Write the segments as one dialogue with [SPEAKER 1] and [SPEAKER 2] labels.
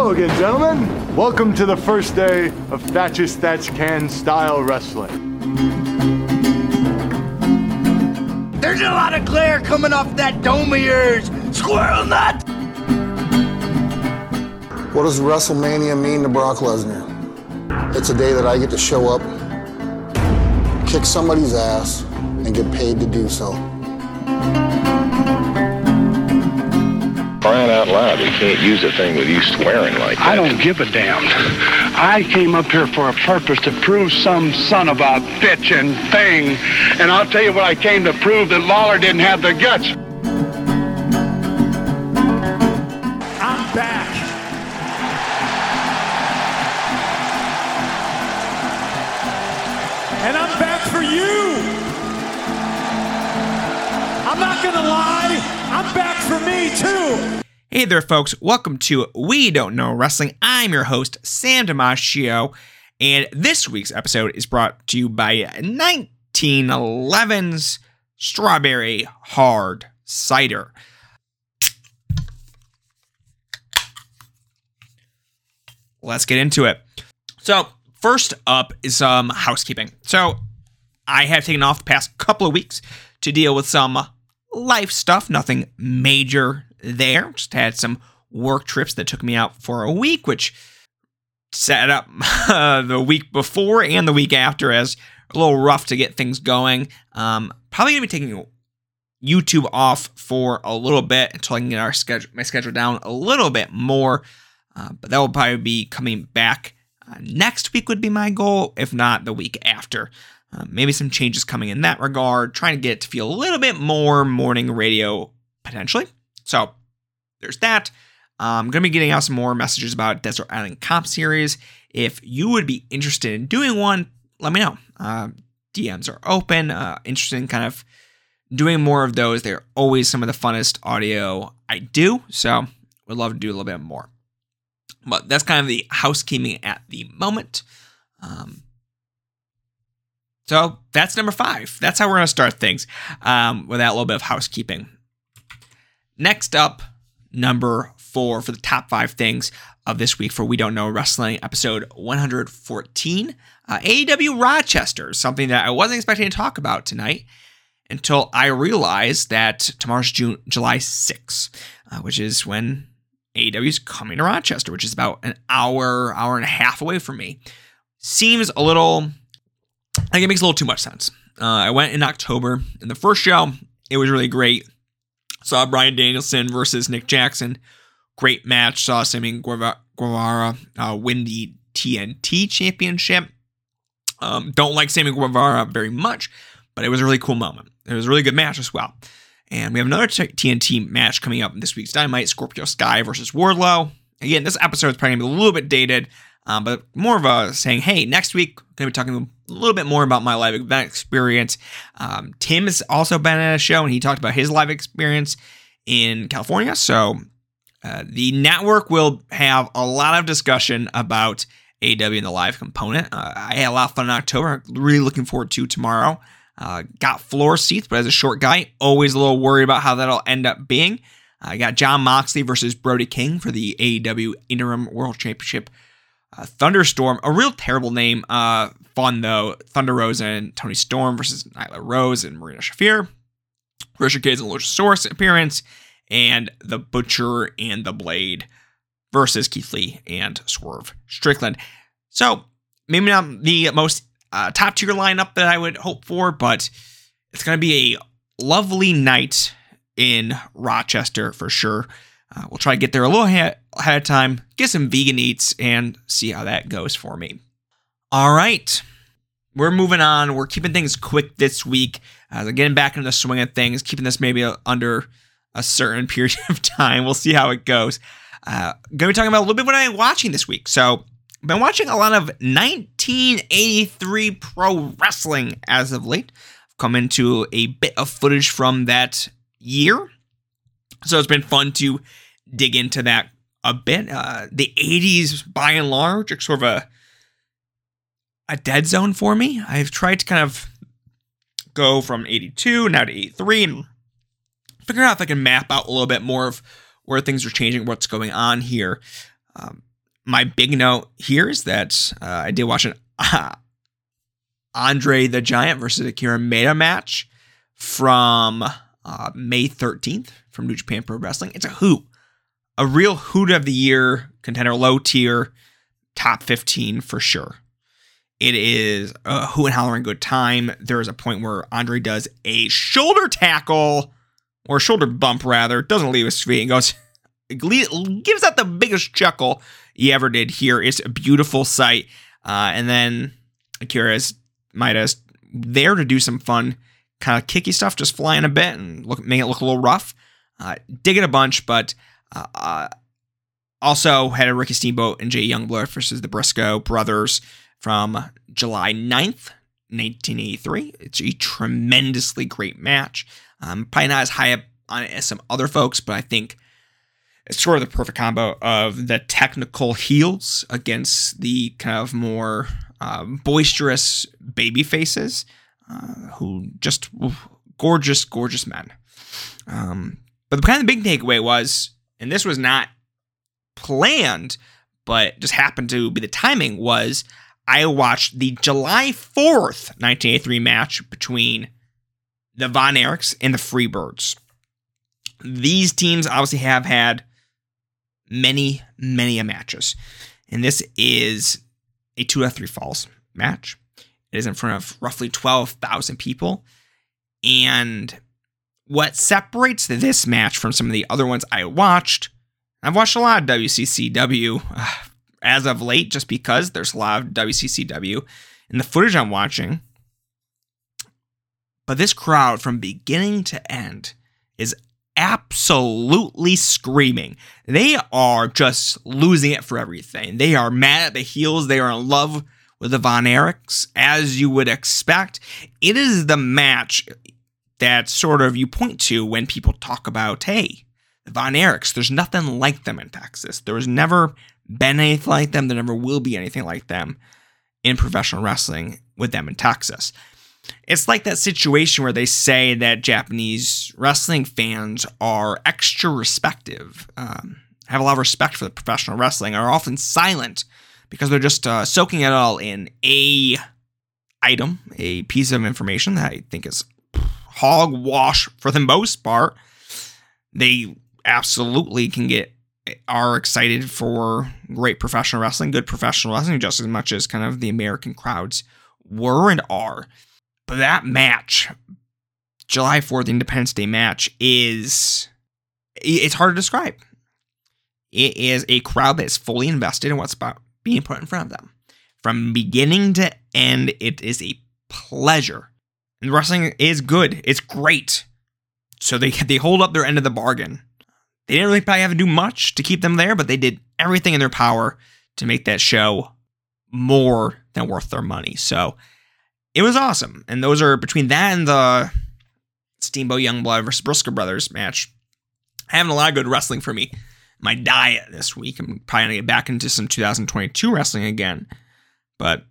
[SPEAKER 1] Hello again, gentlemen. Welcome to the first day of Thatch's Thatch Can style wrestling.
[SPEAKER 2] There's a lot of glare coming off that dome of yours, squirrel nut!
[SPEAKER 3] What does WrestleMania mean to Brock Lesnar? It's a day that I get to show up, kick somebody's ass, and get paid to do so.
[SPEAKER 4] Crying out loud, we can't use a thing with you swearing like that.
[SPEAKER 5] I don't give a damn. I came up here for a purpose to prove some son of a bitch and thing. And I'll tell you what I came to prove that Lawler didn't have the guts.
[SPEAKER 6] I'm back. And I'm back for you. I'm not going to lie. I'm back for me too.
[SPEAKER 7] Hey there, folks. Welcome to We Don't Know Wrestling. I'm your host, Sam Damasio, and this week's episode is brought to you by 1911's Strawberry Hard Cider. Let's get into it. So, first up is some housekeeping. So, I have taken off the past couple of weeks to deal with some life stuff, nothing major there. Just had some work trips that took me out for a week, which set up uh, the week before and the week after as a little rough to get things going. Um, probably gonna be taking YouTube off for a little bit until I can get our schedule, my schedule down a little bit more. Uh, but that will probably be coming back uh, next week would be my goal, if not the week after. Uh, maybe some changes coming in that regard, trying to get it to feel a little bit more morning radio potentially. So there's that. I'm going to be getting out some more messages about Desert Island Comp Series. If you would be interested in doing one, let me know. Uh, DMs are open. Uh, interested in kind of doing more of those. They're always some of the funnest audio I do. So would love to do a little bit more. But that's kind of the housekeeping at the moment. Um, so that's number five. That's how we're going to start things um, with that little bit of housekeeping. Next up, number four for the top five things of this week for We Don't Know Wrestling, episode 114. Uh, AEW Rochester, something that I wasn't expecting to talk about tonight until I realized that tomorrow's June, July 6th, uh, which is when AEW is coming to Rochester, which is about an hour, hour and a half away from me. Seems a little, I think it makes a little too much sense. Uh, I went in October, and the first show, it was really great. Saw Bryan Danielson versus Nick Jackson. Great match. Saw Sammy Guevara uh, win the TNT championship. Um, don't like Sammy Guevara very much, but it was a really cool moment. It was a really good match as well. And we have another t- TNT match coming up in this week's Dynamite Scorpio Sky versus Wardlow. Again, this episode is probably going to be a little bit dated, um, but more of a saying, hey, next week, going to be talking a little bit more about my live event experience. Um, Tim has also been at a show and he talked about his live experience in California. So uh, the network will have a lot of discussion about AW and the live component. Uh, I had a lot of fun in October. Really looking forward to tomorrow. Uh, got floor seats, but as a short guy, always a little worried about how that'll end up being. I got Jon Moxley versus Brody King for the AEW Interim World Championship. Uh, Thunderstorm, a real terrible name. Uh, fun though. Thunder Rosa and Toni Storm versus Nyla Rose and Marina Shafir. Richard Cage and Luchasaurus appearance, and the Butcher and the Blade versus Keith Lee and Swerve Strickland. So maybe not the most uh, top tier lineup that I would hope for, but it's going to be a lovely night in Rochester for sure. Uh, we'll try to get there a little ahead of time, get some vegan eats, and see how that goes for me. All right, we're moving on. We're keeping things quick this week. Uh, getting back into the swing of things, keeping this maybe under a certain period of time. We'll see how it goes. Uh, gonna be talking about a little bit what I'm watching this week. So, been watching a lot of 1983 pro wrestling as of late. I've come into a bit of footage from that year. So it's been fun to dig into that a bit. Uh, the 80s, by and large, are sort of a a dead zone for me. I've tried to kind of go from 82 now to 83 and figure out if I can map out a little bit more of where things are changing, what's going on here. Um, my big note here is that uh, I did watch an uh, Andre the Giant versus Akira Maeda match from uh, May 13th from New Japan Pro Wrestling. It's a hoot, a real hoot of the year contender, low tier, top 15 for sure. It is a hoot and hollering good time. There is a point where Andre does a shoulder tackle or shoulder bump rather, doesn't leave his feet and goes, gives out the biggest chuckle he ever did here. It's a beautiful sight. Uh, and then Akira's Maeda's there to do some fun kind of kicky stuff, just flying a bit and look, make it look a little rough. Uh, dig it a bunch, but uh, uh, also had a Ricky Steamboat and Jay Youngblood versus the Brisco brothers from July 9th, 1983. It's a tremendously great match. Um, probably not as high up on it as some other folks, but I think it's sort of the perfect combo of the technical heels against the kind of more uh, boisterous baby faces uh, who just oof, gorgeous, gorgeous men. Um, but the kind of the big takeaway was, and this was not planned, but just happened to be the timing was I watched the July 4th 1983 match between the Von Erichs and the Freebirds. These teams obviously have had many, many a matches. And this is a two out of three falls match. It is in front of roughly 12,000 people. And what separates this match from some of the other ones I watched, I've watched a lot of WCCW uh, as of late, just because there's a lot of WCCW in the footage I'm watching. But this crowd, from beginning to end, is absolutely screaming. They are just losing it for everything. They are mad at the heels. They are in love with the Von Erichs, as you would expect. It is the match that sort of you point to when people talk about, hey, the Von Erichs, there's nothing like them in Texas. There was never been anything like them. There never will be anything like them in professional wrestling with them in Texas. It's like that situation where they say that Japanese wrestling fans are extra respective, um, have a lot of respect for the professional wrestling, are often silent because they're just uh, soaking it all in a item, a piece of information that I think is hogwash for the most part. They absolutely can get are excited for great professional wrestling, good professional wrestling, just as much as kind of the American crowds were and are. But that match, July 4th Independence Day match, is it's hard to describe. It is a crowd that's fully invested in what's about being put in front of them. From beginning to end, it is a pleasure. And wrestling is good. It's great. So they they hold up their end of the bargain. They didn't really probably have to do much to keep them there, but they did everything in their power to make that show more than worth their money. So it was awesome. And those are between that and the Steamboat Youngblood versus Brisco Brothers match. Having a lot of good wrestling for me. My diet this week. I'm probably gonna get back into some 2022 wrestling again. But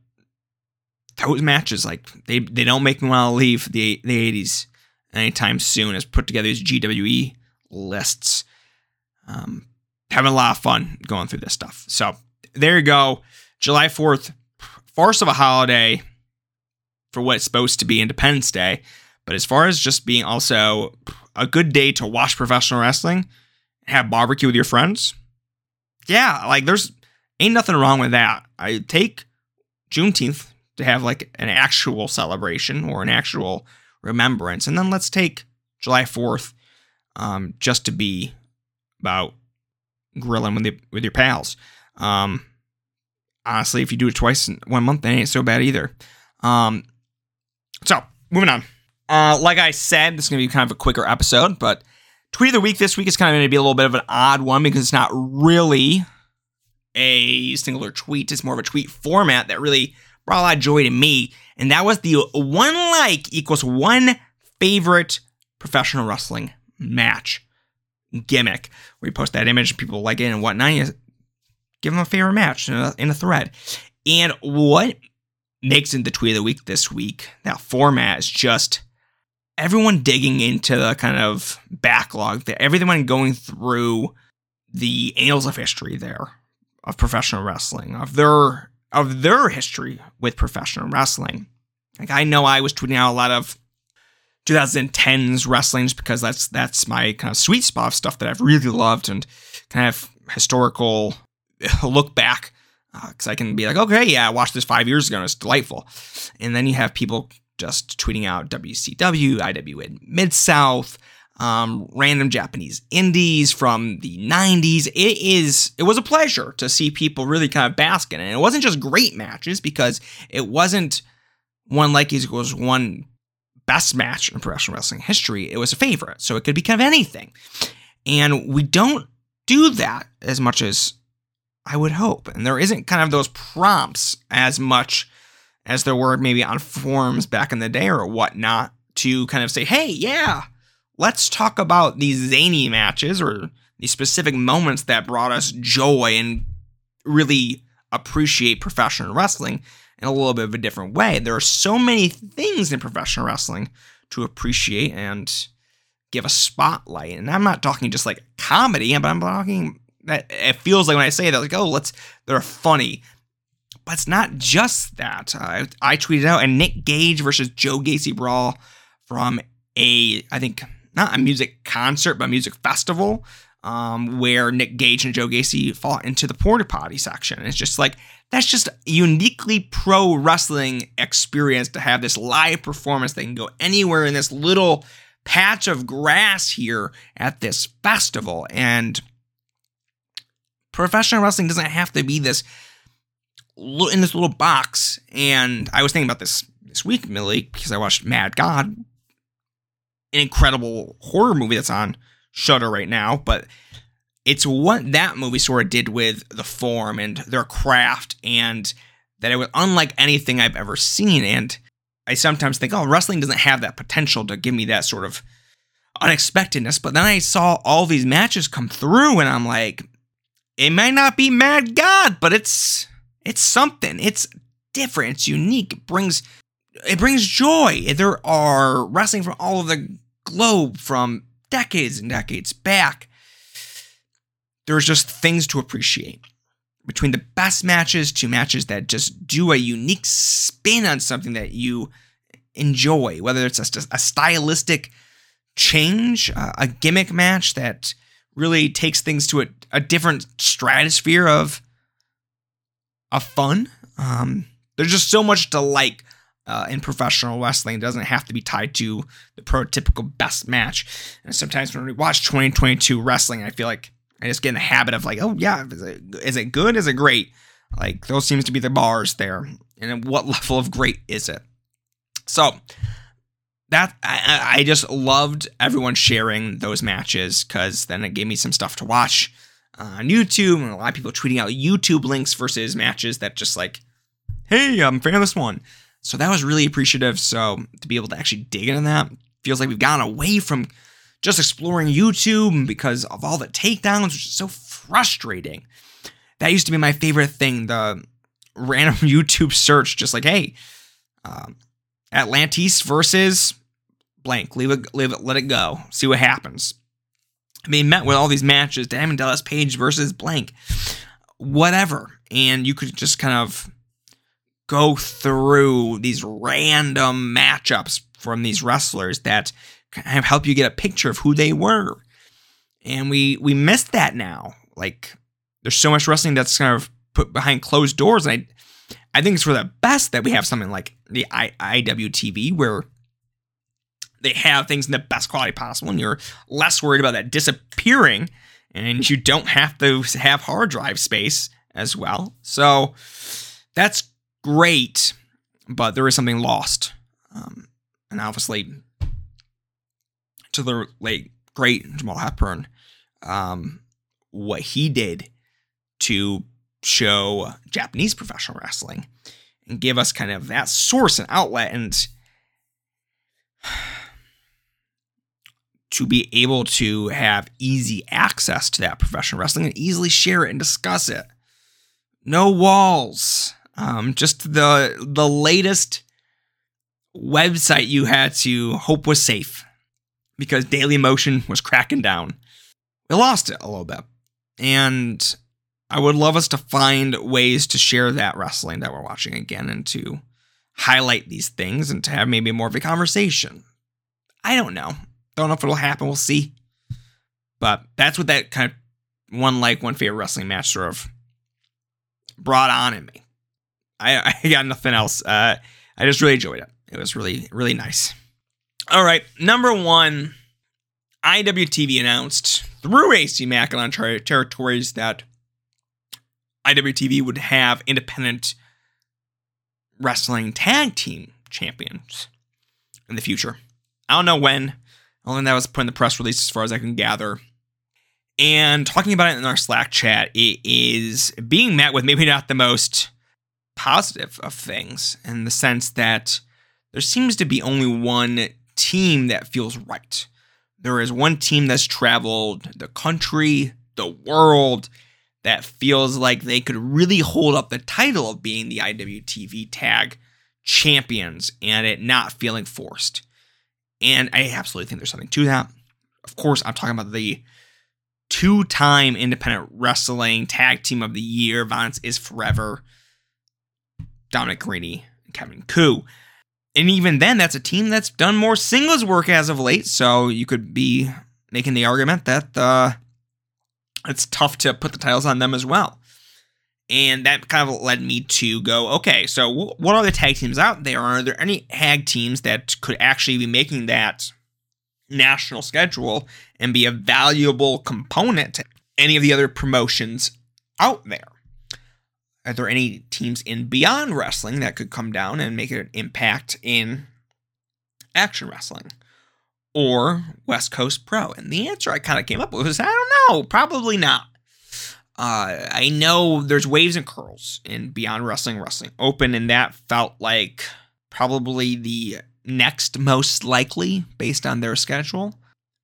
[SPEAKER 7] those matches, like they they don't make me want to leave the the 80s anytime soon. As put together these GWE lists. Um, having a lot of fun going through this stuff. So there you go. July 4th, farce of a holiday for what it's supposed to be Independence Day. But as far as just being also a good day to watch professional wrestling, have barbecue with your friends, yeah, like there's ain't nothing wrong with that. I take Juneteenth to have like an actual celebration or an actual remembrance, and then let's take July 4th um, just to be about grilling with, the, with your pals. Um, honestly, if you do it twice in one month, that ain't so bad either. Um, so, moving on. Uh, like I said, this is going to be kind of a quicker episode, but tweet of the week this week is kind of going to be a little bit of an odd one because it's not really a singular tweet. It's more of a tweet format that really brought a lot of joy to me. And that was the one like equals one favorite professional wrestling match gimmick. You post that image, people like it and whatnot. Give them a favorite match in a, in a thread. And what makes it the tweet of the week this week. That format is just everyone digging into the kind of backlog that everyone going through the annals of history there of professional wrestling, of their of their history with professional wrestling. Like I know I was tweeting out a lot of 2010s wrestling just because that's that's my kind of sweet spot of stuff that I've really loved and kind of historical look back because uh, I can be like, okay, yeah, I watched this five years ago and it's delightful. And then you have people just tweeting out WCW, IWA Mid South, um, random Japanese indies from the 90s. It is it was a pleasure to see people really kind of bask in it. And it wasn't just great matches because it wasn't one like it was one best match in professional wrestling history. It was a favorite, so it could be kind of anything. And we don't do that as much as I would hope. And there isn't kind of those prompts as much as there were maybe on forums back in the day or whatnot to kind of say, hey, yeah, let's talk about these zany matches or these specific moments that brought us joy and really appreciate professional wrestling in a little bit of a different way. There are so many things in professional wrestling to appreciate and give a spotlight. And I'm not talking just like comedy, but I'm talking that it feels like when I say that, like, oh, let's, they're funny. But it's not just that. Uh, I tweeted out a Nick Gage versus Joe Gacy brawl from a, I think, not a music concert, but a music festival um, where Nick Gage and Joe Gacy fought into the porta potty section. It's just like that's just uniquely pro wrestling experience to have this live performance that can go anywhere in this little patch of grass here at this festival. And professional wrestling doesn't have to be this in this little box. And I was thinking about this this week, Millie, because I watched Mad God, an incredible horror movie that's on Shudder right now, but it's what that movie sort of did with the form and their craft, and that it was unlike anything I've ever seen. And I sometimes think, oh, wrestling doesn't have that potential to give me that sort of unexpectedness. But then I saw all these matches come through, and I'm like, it might not be Mad God, but it's it's something. It's different. It's unique. It brings it brings joy. There are wrestling from all over the globe from decades and decades back. There's just things to appreciate. Between the best matches to matches that just do a unique spin on something that you enjoy, whether it's a, a stylistic change, uh, a gimmick match that really takes things to a, a different stratosphere of of fun. Um, there's just so much to like uh, in professional wrestling. Doesn't have to be tied to the prototypical best match. And sometimes when we watch 2022 wrestling, I feel like I just get in the habit of like, oh yeah, is it, is it good? Is it great? Like those seems to be the bars there. And what level of great is it? So that I, I just loved everyone sharing those matches because then it gave me some stuff to watch on YouTube and a lot of people tweeting out YouTube links versus matches that just like, hey, I'm fan of this one. So that was really appreciative. So to be able to actually dig into that feels like we've gone away from just exploring YouTube because of all the takedowns, which is so frustrating. That used to be my favorite thing. The random YouTube search, just like, hey, um, Atlantis versus blank. Leave it, leave it, let it go. See what happens. I mean, met with all these matches, Diamond Dallas Page versus blank, whatever, and you could just kind of go through these random matchups from these wrestlers that kind of help you get a picture of who they were. And we we missed that now. Like there's so much wrestling that's kind of put behind closed doors. And I I think it's for the best that we have something like the I, IWTV where they have things in the best quality possible and you're less worried about that disappearing and you don't have to have hard drive space as well. So that's great, but there is something lost. Um, and obviously, to the late great Jamal Hepburn, um, what he did to show Japanese professional wrestling and give us kind of that source and outlet and to be able to have easy access to that professional wrestling and easily share it and discuss it. No walls. Um, just the the latest website you had to hope was safe because Dailymotion was cracking down. We lost it a little bit. And I would love us to find ways to share that wrestling that we're watching again and to highlight these things and to have maybe more of a conversation. I don't know. Don't know if it'll happen. We'll see. But that's what that kind of one like, one favorite wrestling match sort of brought on in me. I, I got nothing else. Uh, I just really enjoyed it. It was really, really nice. All right. Number one, IWTV announced through AC Macklin ter- territories that IWTV would have independent wrestling tag team champions in the future. I don't know when. Only that was put in the press release as far as I can gather. And talking about it in our Slack chat, it is being met with maybe not the most positive of things in the sense that there seems to be only one team that feels right. There is one team that's traveled the country, the world, that feels like they could really hold up the title of being the IWTV tag champions and it not feeling forced. And I absolutely think there's something to that. Of course, I'm talking about the two time independent wrestling tag team of the year, Violence is Forever, Dominic Garrini, and Kevin Ku. And even then, that's a team that's done more singles work as of late. So you could be making the argument that uh, it's tough to put the titles on them as well. And that kind of led me to go, okay, so what are the tag teams out there? Are there any tag teams that could actually be making that national schedule and be a valuable component to any of the other promotions out there? Are there any teams in Beyond Wrestling that could come down and make an impact in action wrestling? Or West Coast Pro? And the answer I kind of came up with was I don't know, probably not. Uh, I know there's waves and curls in Beyond Wrestling, Wrestling Open, and that felt like probably the next most likely based on their schedule,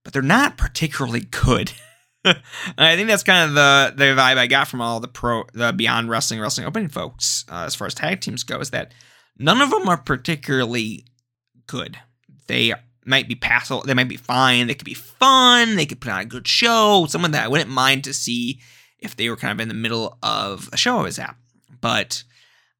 [SPEAKER 7] but they're not particularly good. I think that's kind of the the vibe I got from all the pro the Beyond Wrestling, Wrestling Open folks uh, as far as tag teams go is that none of them are particularly good. They might be passable, they might be fine, they could be fun, they could put on a good show, someone that I wouldn't mind to see if they were kind of in the middle of a show I was at. But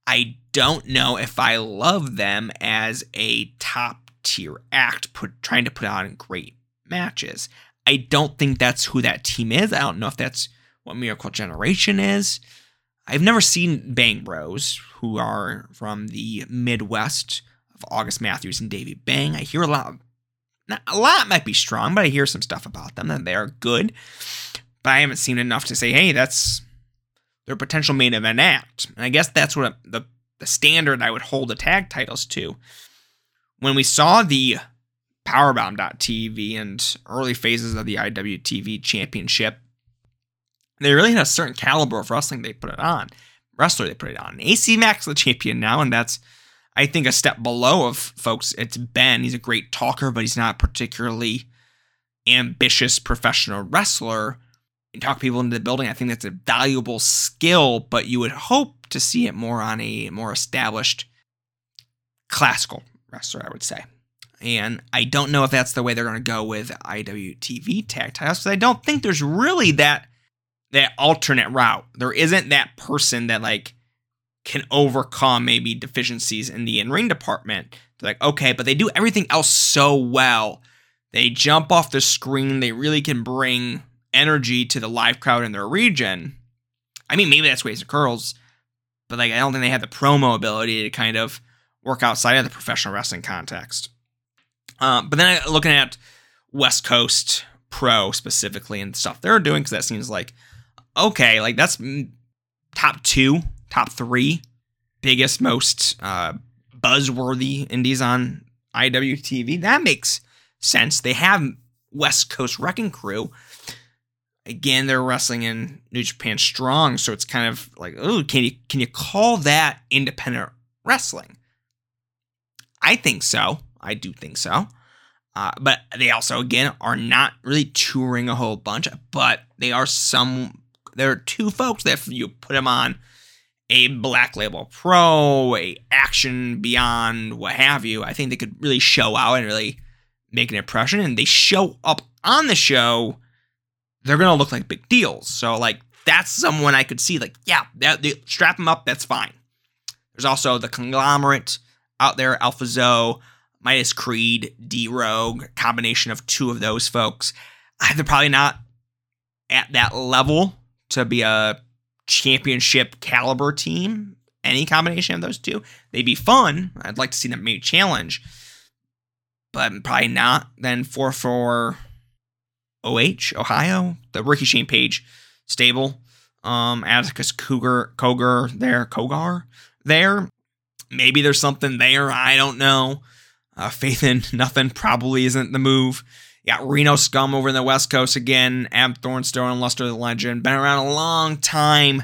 [SPEAKER 7] I don't know if I love them as a top tier act, put trying to put on great matches. I don't think that's who that team is. I don't know if that's what Miracle Generation is. I've never seen Bang Bros, who are from the Midwest of August Matthews and Davey Bang. I hear a lot. Not, a lot might be strong, but I hear some stuff about them that they are good but I haven't seen enough to say, hey, that's their potential main event act. And I guess that's what the, the standard I would hold the tag titles to. When we saw the Powerbomb.tv and early phases of the IWTV Championship, they really had a certain caliber of wrestling they put it on. Wrestler they put it on. AC Max the champion now, and that's I think a step below of folks. It's Ben. He's a great talker, but he's not particularly ambitious professional wrestler talk people into the building. I think that's a valuable skill, but you would hope to see it more on a more established classical wrestler, I would say. And I don't know if that's the way they're going to go with IWTV tag titles because I don't think there's really that that alternate route. There isn't that person that like can overcome maybe deficiencies in the in-ring department. They're like, okay, but they do everything else so well. They jump off the screen. They really can bring energy to the live crowd in their region. I mean, maybe that's Waves and Curls, but like I don't think they have the promo ability to kind of work outside of the professional wrestling context. Um, but then looking at West Coast Pro specifically and stuff they're doing, because that seems like okay, like that's top two, top three biggest, most uh, buzzworthy indies on IWTV. That makes sense. They have West Coast Wrecking Crew, again they're wrestling in New Japan Strong, so it's kind of like, oh, can you can you call that independent wrestling? I think so. I do think so. Uh, but they also again are not really touring a whole bunch, but they are some. There are two folks that if you put them on a Black Label Pro, a Action Beyond, what have you, I think they could really show out and really make an impression. And they show up on the show they're going to look like big deals. So, like, that's someone I could see. Like, yeah, that, they, strap them up. That's fine. There's also the conglomerate out there, Alpha Zoe, Midas Creed, D Rogue, combination of two of those folks. They're probably not at that level to be a championship caliber team. Any combination of those two, they'd be fun. I'd like to see them maybe challenge, but probably not. Then four for OH Ohio, the Ricky Shane Page stable. Um, Atticus Cougar Cogar there, Cogar there. Maybe there's something there. I don't know. Uh, Faith in nothing probably isn't the move. Yeah, Reno Scum over in the West Coast again. Ab Thornstowe and Luster the Legend. Been around a long time.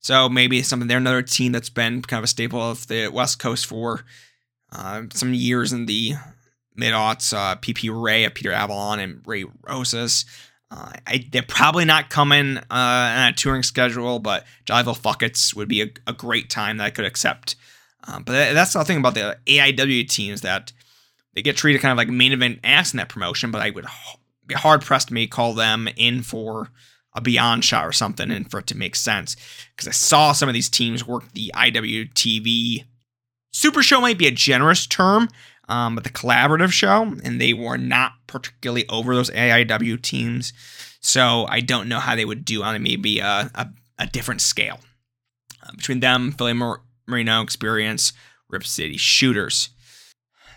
[SPEAKER 7] So maybe something there. Another team that's been kind of a staple of the West Coast for uh, some years in the mid aughts. Uh, PP Ray, Peter Avalon, and Ray Rosas. Uh, I, they're probably not coming uh, on a touring schedule, but Jollyville Fuckets would be a, a great time that I could accept. Um, but that's the thing about the AIW teams that they get treated kind of like main event ass in that promotion, but I would be hard pressed to me call them in for a beyond shot or something and for it to make sense. Because I saw some of these teams work the IWTV Super Show might be a generous term, um, but the collaborative show, and they were not particularly over those AIW teams. So I don't know how they would do on maybe a, a, a different scale. Uh, between them, Philly Mar- Marino Experience, Rip City Shooters.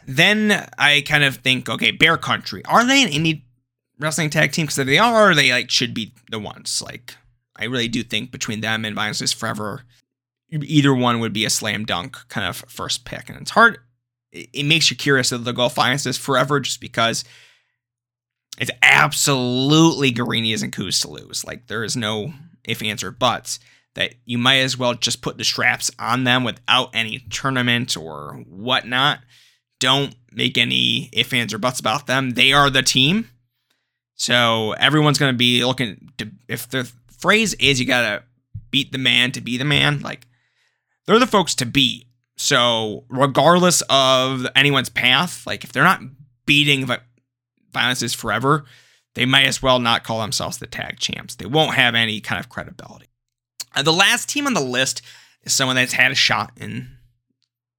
[SPEAKER 7] Then I kind of think, okay, Bear Country. Are they an indie wrestling tag team? Because if they are, they like should be the ones. Like I really do think between them and Violence is Forever, either one would be a slam dunk kind of first pick. And it's hard. It makes you curious if they'll go Violence is Forever just because it's absolutely Garrini's and Ku's to lose. Like there is no if, ands, or buts. That you might as well just put the straps on them without any tournament or whatnot don't make any ifs, ands, or buts about them. They are the team. So everyone's going to be looking to, if the phrase is you got to beat the man to be the man, like they're the folks to beat. So regardless of anyone's path, like if they're not beating Violence is Forever, they might as well not call themselves the tag champs. They won't have any kind of credibility. Uh, the last team on the list is someone that's had a shot in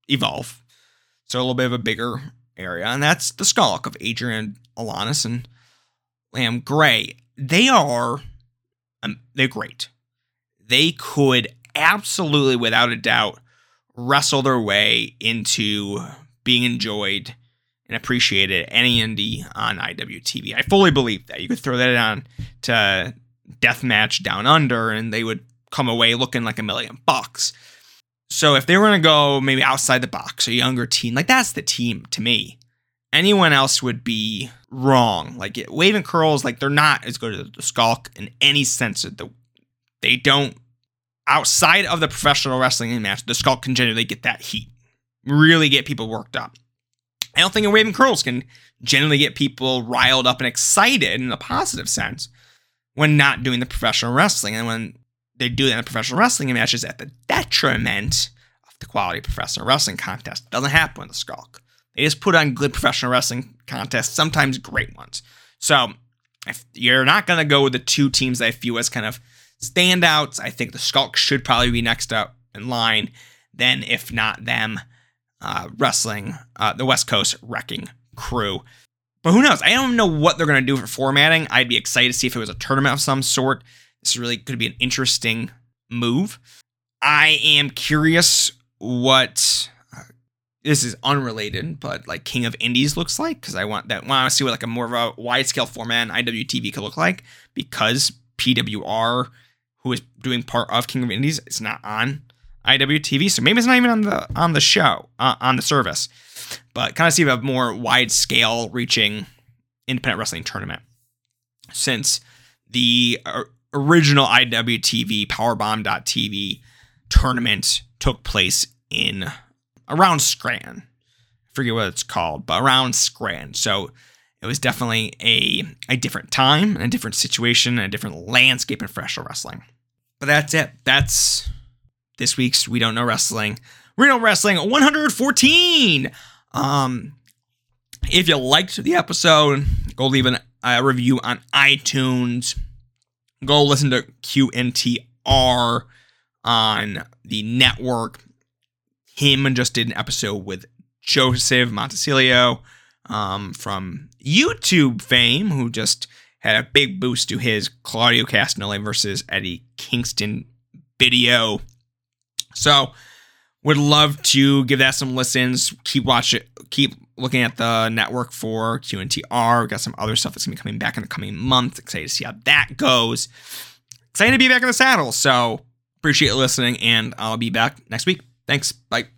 [SPEAKER 7] Evolve. So a little bit of a bigger area, and that's the Skulk of Adrian Alanis and Liam Gray. They are, um, they're great. They could absolutely, without a doubt, wrestle their way into being enjoyed and appreciated any indie on IWTV. I fully believe that. You could throw that on to Deathmatch Down Under, and they would come away looking like a million bucks. So if they were going to go maybe outside the box, a younger team, like that's the team to me. Anyone else would be wrong. Like Waving Curls, like they're not as good as the Skulk in any sense of the. They don't outside of the professional wrestling match. The Skulk can generally get that heat, really get people worked up. I don't think a Waving Curls can generally get people riled up and excited in a positive sense when not doing the professional wrestling. And when they do that in professional wrestling matches at the detriment of the quality of professional wrestling contest. Doesn't happen with the Skulk. They just put on good professional wrestling contests, sometimes great ones. So if you're not going to go with the two teams that I view as kind of standouts, I think the Skulk should probably be next up in line. Then, if not them, uh, wrestling uh, the West Coast Wrecking Crew. But who knows? I don't know what they're going to do for formatting. I'd be excited to see if it was a tournament of some sort. This is really going to be an interesting move. I am curious what uh, this is unrelated, but like King of Indies looks like because I want that. I Want to see what like a more of a wide scale format IWTV could look like because PWR, who is doing part of King of Indies, is not on IWTV, so maybe it's not even on the on the show uh, on the service. But kind of see a more wide scale reaching independent wrestling tournament since the uh, original IWTV Powerbomb.tv tournament took place in around Scranton. I forget what it's called, but around Scranton. So it was definitely a, a different time, a different situation, a different landscape in professional wrestling. But that's it. That's this week's We Don't Know Wrestling. We Don't Wrestling 114. Um, if you liked the episode, go leave an, a review on iTunes go listen to QNTR on the network. Him and just did an episode with Joseph Montesilio um, from YouTube fame, who just had a big boost to his Claudio Castagnoli versus Eddie Kingston video. So, would love to give that some listens. Keep watching, keep looking at the network for QNTR. We got some other stuff that's gonna be coming back in the coming month. Excited to see how that goes. Excited to be back in the saddle. So appreciate listening, and I'll be back next week. Thanks. Bye.